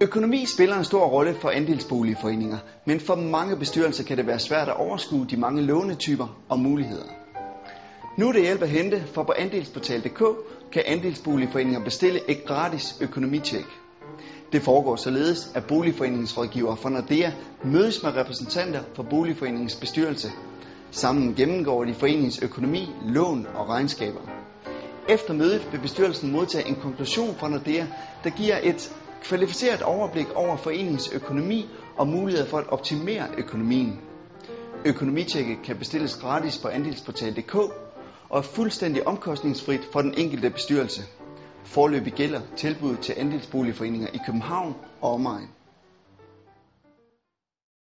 Økonomi spiller en stor rolle for andelsboligforeninger, men for mange bestyrelser kan det være svært at overskue de mange lånetyper og muligheder. Nu er det hjælp at hente, for på andelsportal.dk kan andelsboligforeninger bestille et gratis økonomitjek. Det foregår således, at boligforeningens rådgiver fra Nordea mødes med repræsentanter for boligforeningens bestyrelse. Sammen gennemgår de foreningens økonomi, lån og regnskaber. Efter mødet vil bestyrelsen modtage en konklusion fra Nordea, der giver et kvalificeret overblik over foreningens økonomi og muligheder for at optimere økonomien. Økonomitjekket kan bestilles gratis på andelsportal.dk og er fuldstændig omkostningsfrit for den enkelte bestyrelse. Forløbig gælder tilbud til andelsboligforeninger i København og omegn.